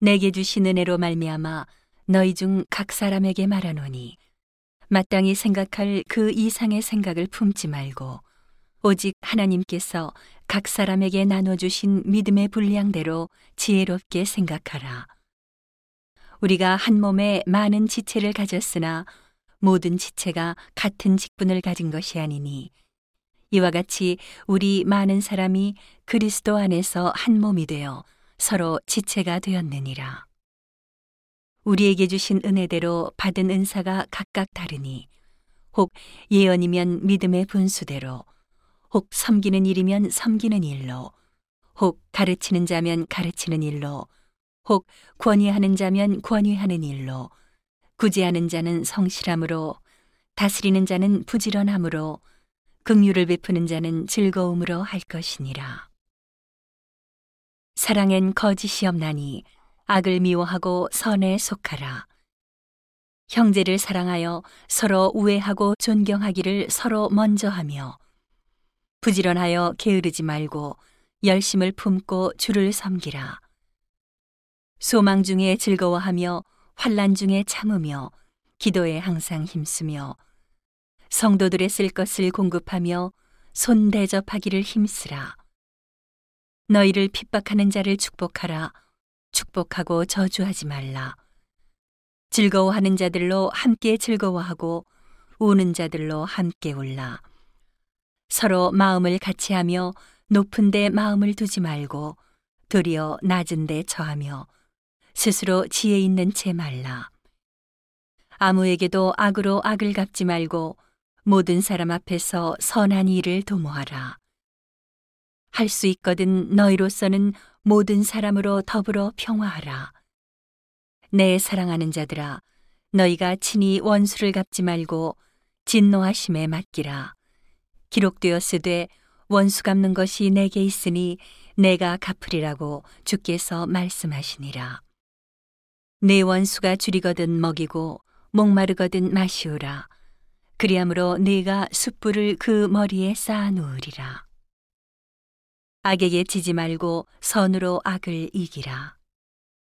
내게 주신 은혜로 말미암아 너희 중 각 사람에게 말하노니 마땅히 생각할 그 이상의 생각을 품지 말고 오직 하나님께서 각 사람에게 나눠 주신 믿음의 분량대로 지혜롭게 생각하라. 우리가 한 몸에 많은 지체를 가졌으나 모든 지체가 같은 직분을 가진 것이 아니니 이와 같이 우리 많은 사람이 그리스도 안에서 한 몸이 되어 서로 지체가 되었느니라. 우리에게 주신 은혜대로 받은 은사가 각각 다르니 혹 예언이면 믿음의 분수대로 혹 섬기는 일이면 섬기는 일로 혹 가르치는 자면 가르치는 일로 혹 권위하는 자면 권위하는 일로 구제하는 자는 성실함으로 다스리는 자는 부지런함으로 긍휼을 베푸는 자는 즐거움으로 할 것이니라. 사랑엔 거짓이 없나니 악을 미워하고 선에 속하라. 형제를 사랑하여 서로 우애하고 존경하기를 서로 먼저 하며 부지런하여 게으르지 말고 열심을 품고 주를 섬기라. 소망 중에 즐거워하며 환란 중에 참으며 기도에 항상 힘쓰며 성도들의 쓸 것을 공급하며 손 대접하기를 힘쓰라. 너희를 핍박하는 자를 축복하라. 축복하고 저주하지 말라. 즐거워하는 자들로 함께 즐거워하고 우는 자들로 함께 울라. 서로 마음을 같이 하며 높은 데 마음을 두지 말고 도리어 낮은 데 처하며 스스로 지혜 있는 채 말라. 아무에게도 악으로 악을 갚지 말고 모든 사람 앞에서 선한 일을 도모하라. 할 수 있거든 너희로서는 모든 사람으로 더불어 평화하라. 내 사랑하는 자들아, 너희가 친히 원수를 갚지 말고 진노하심에 맡기라. 기록되었으되 원수 갚는 것이 내게 있으니 내가 갚으리라고 주께서 말씀하시니라. 내 원수가 줄이거든 먹이고 목마르거든 마시우라. 그리함으로 네가 숯불을 그 머리에 쌓아 놓으리라. 악에게 지지 말고 선으로 악을 이기라.